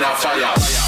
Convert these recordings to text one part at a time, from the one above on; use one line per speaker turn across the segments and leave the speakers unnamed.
in fight fire.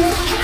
Higher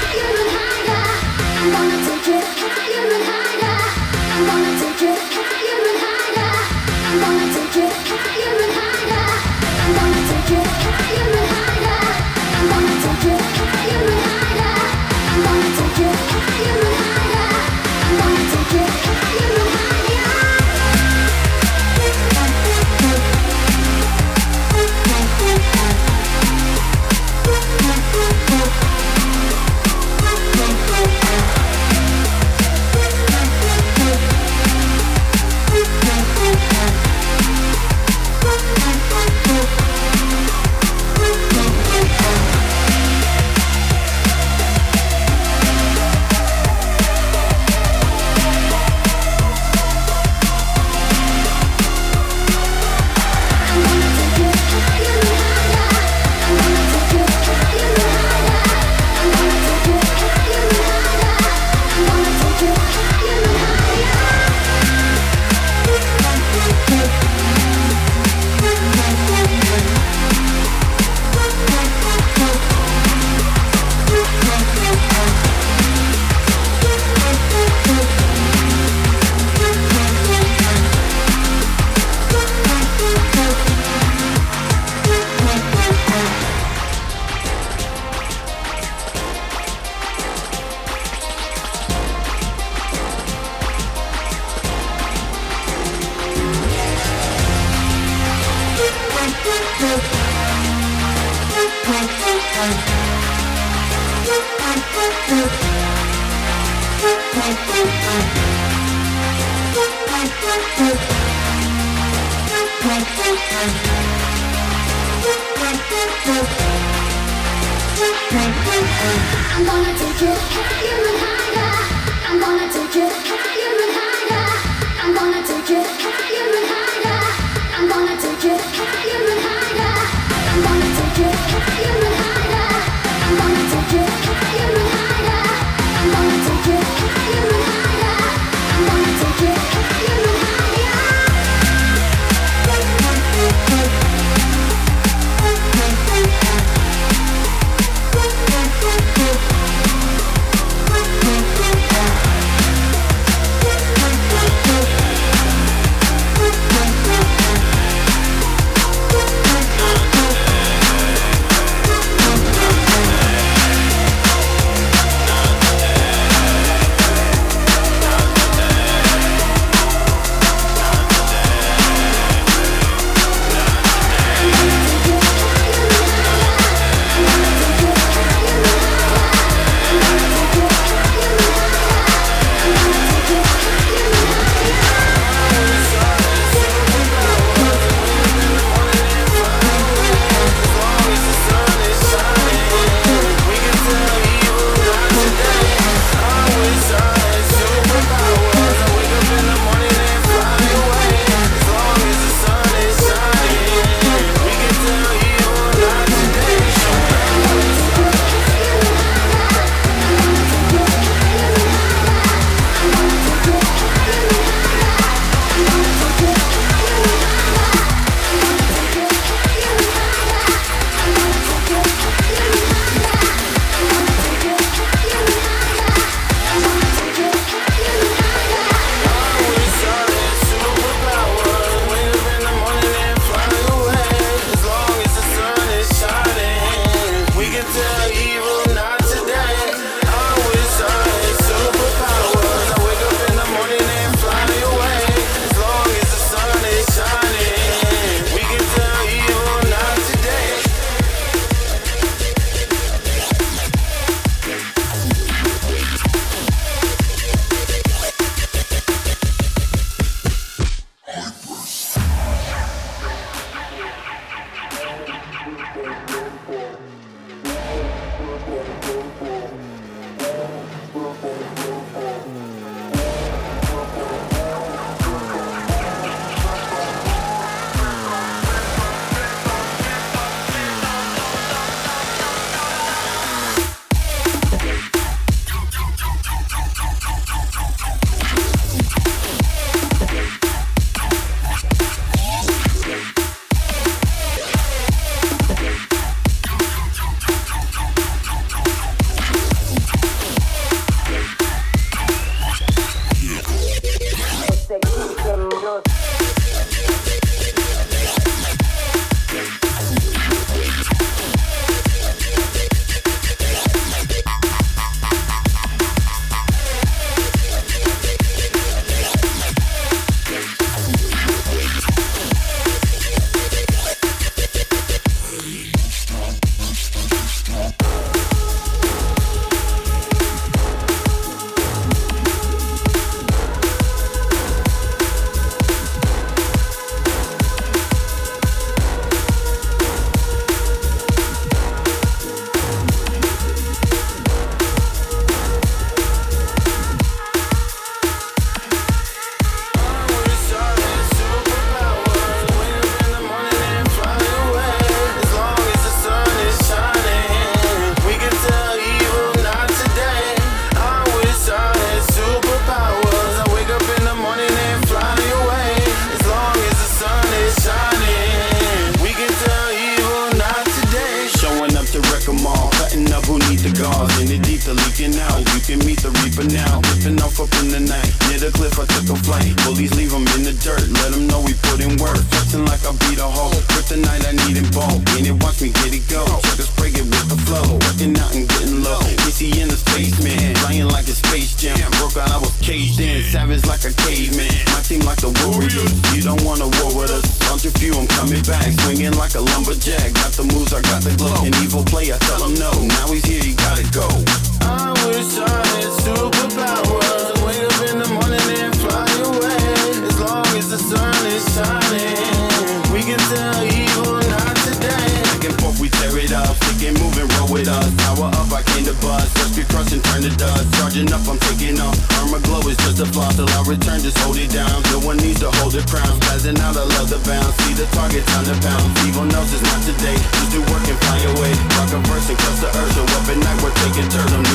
bound. See the target time to pound. Evil knows it's not today. Just do work and fly away. way. Rock a verse and cross the earth. Show up at night, we're taking turns.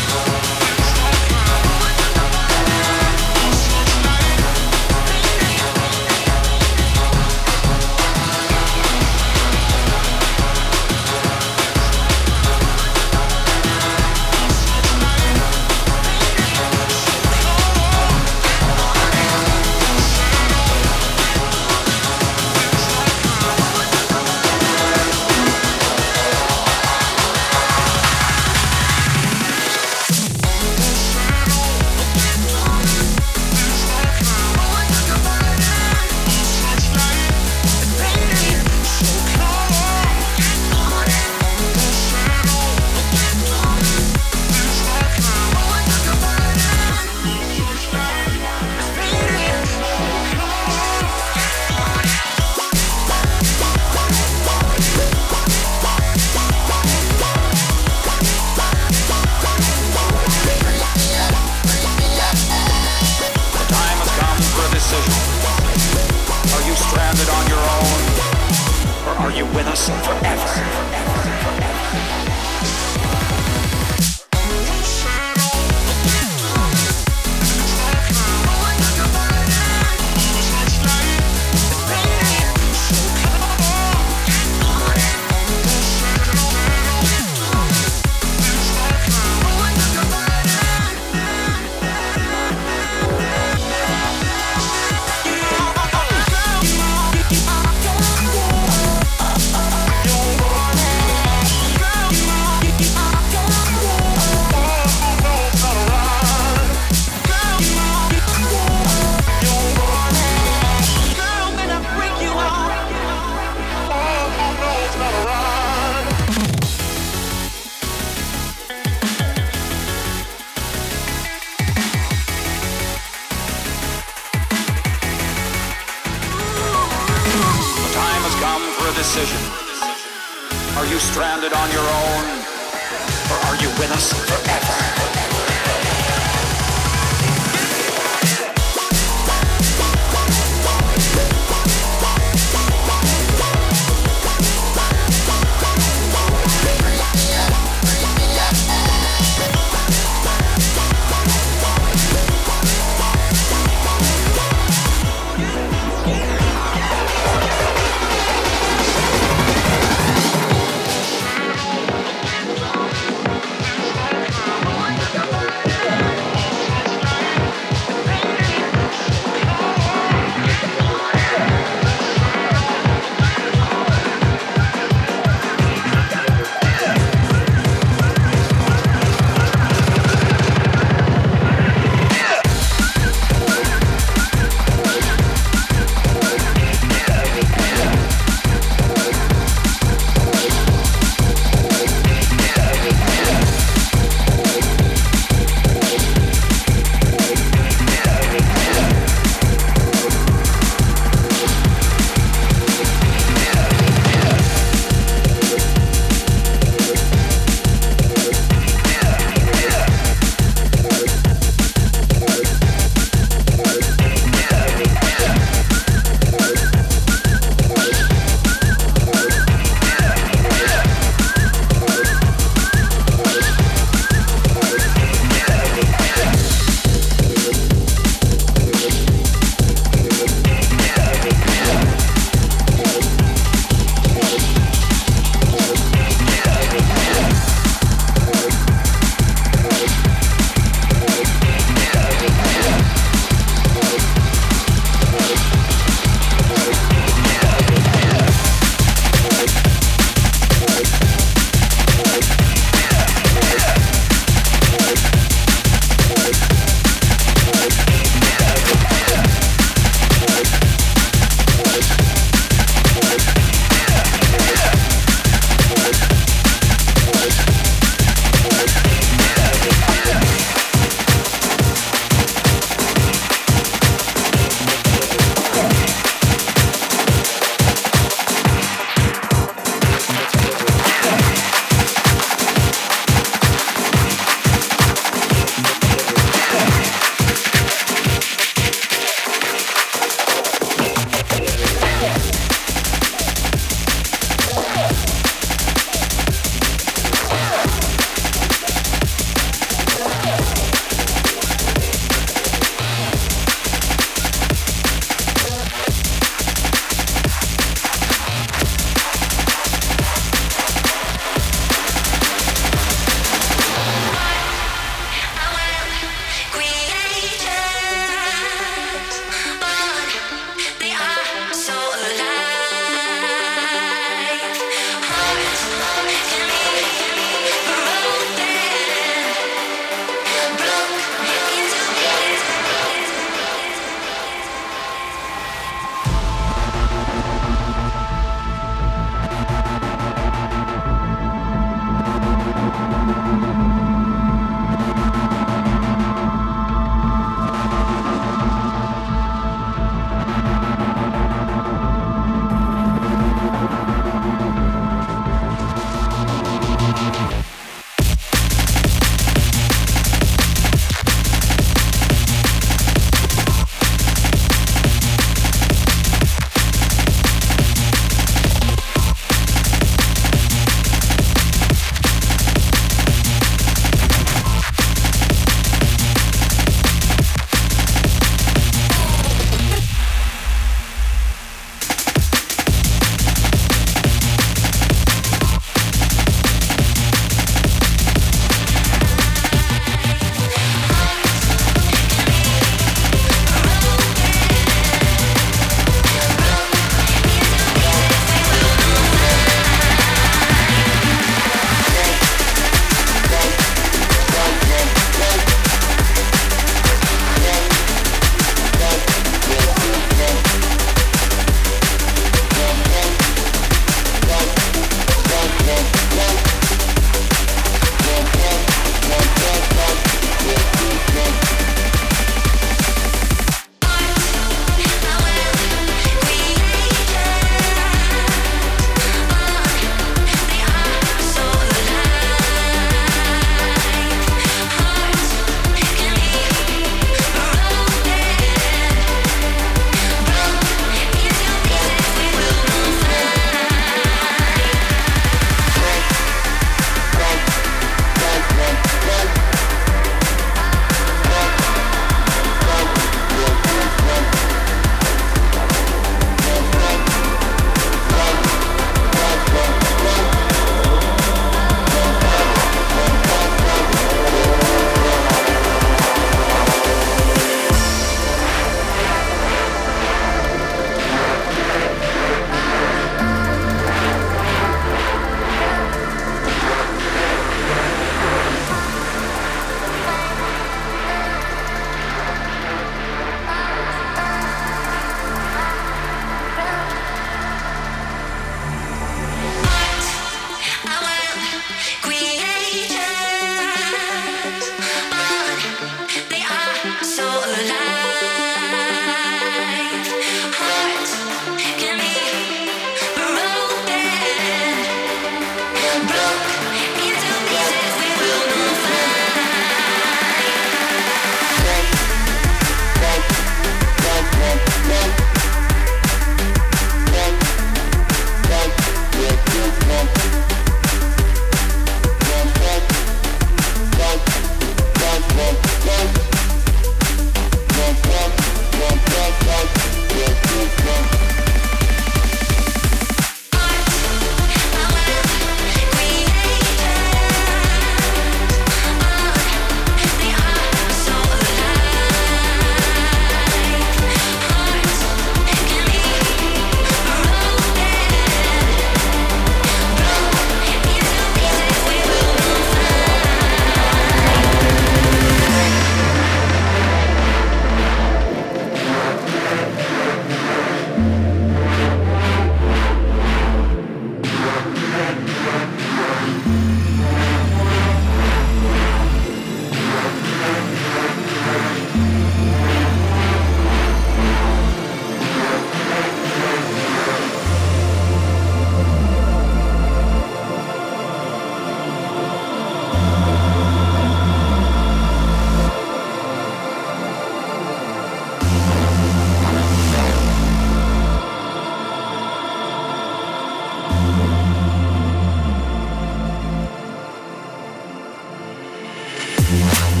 Thank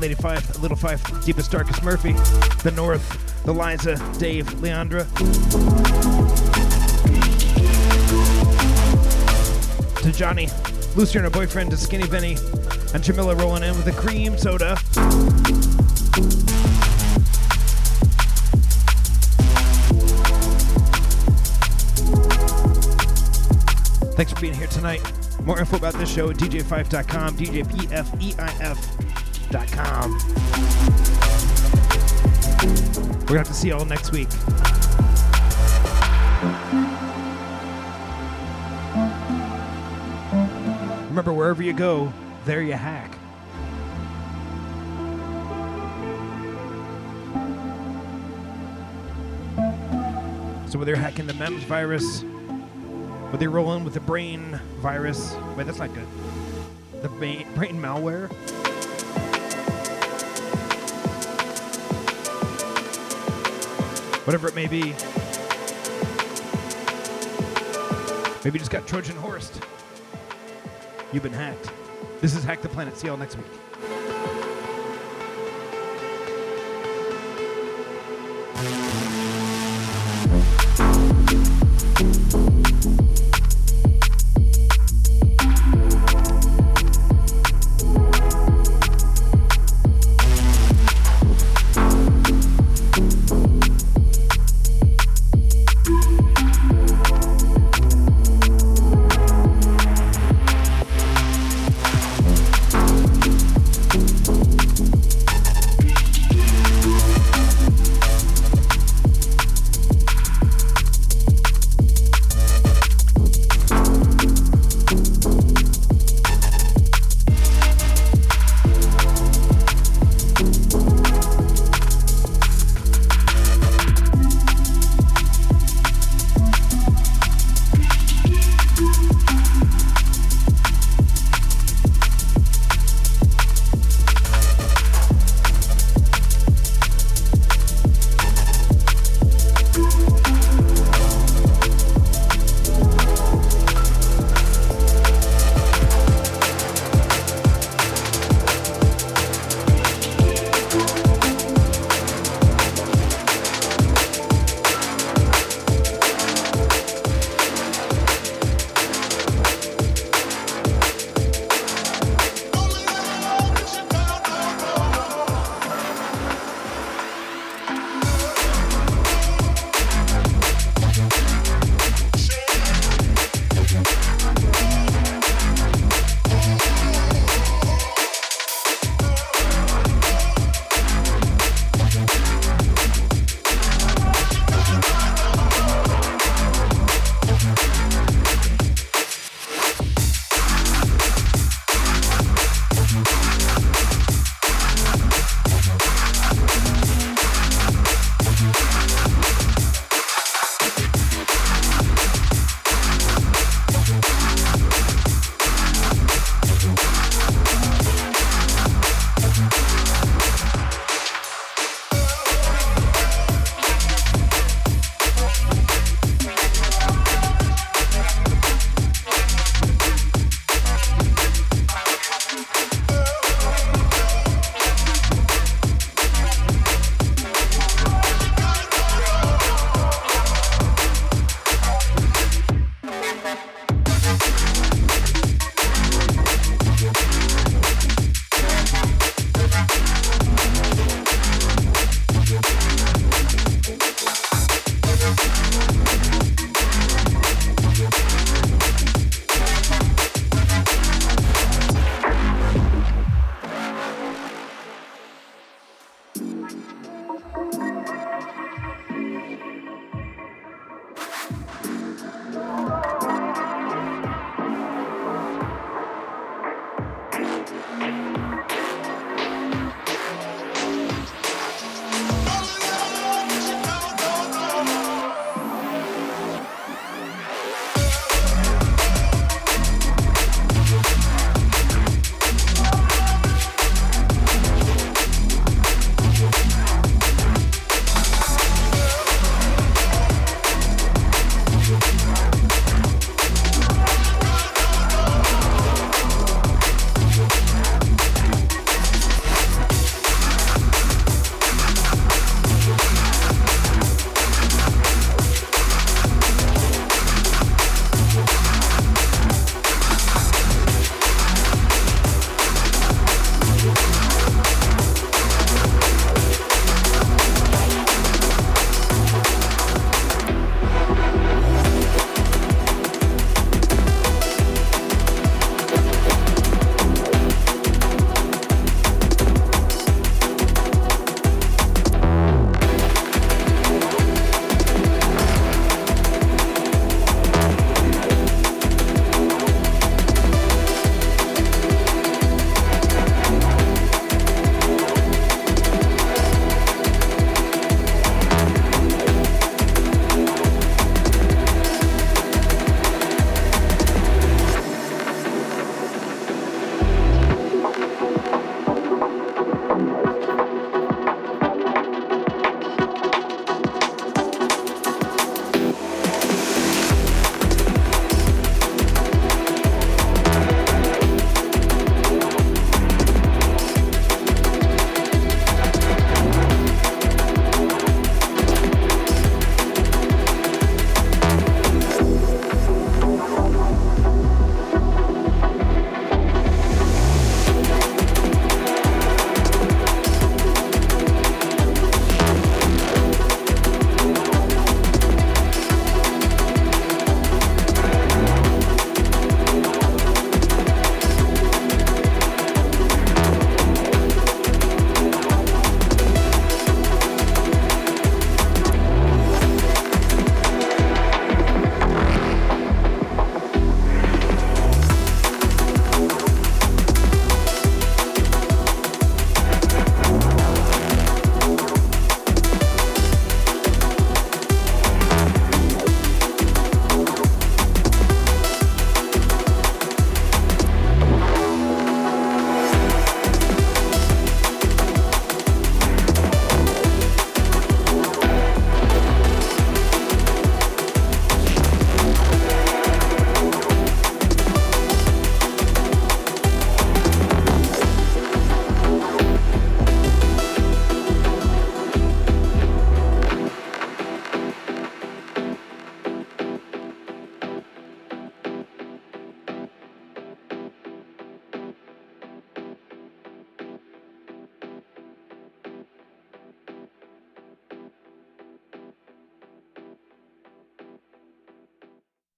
Lady Five, Little Five, Deepest Darkest Murphy, The North, the Liza, Dave, Leandra. To Johnny, Lucy and her boyfriend, to Skinny Benny, and Jamila rolling in with a cream soda. Thanks for being here tonight. More info about this show at dj5.com, djpfief.com. We're going to have to see y'all next week. Remember, wherever you go, there you hack. So whether you're hacking the MEMZ virus, whether you're rolling with the brain virus, wait, that's not good. The brain, brain malware. Whatever it may be. Maybe you just got Trojan horsed. You've been hacked. This is Hack the Planet. See y'all next week.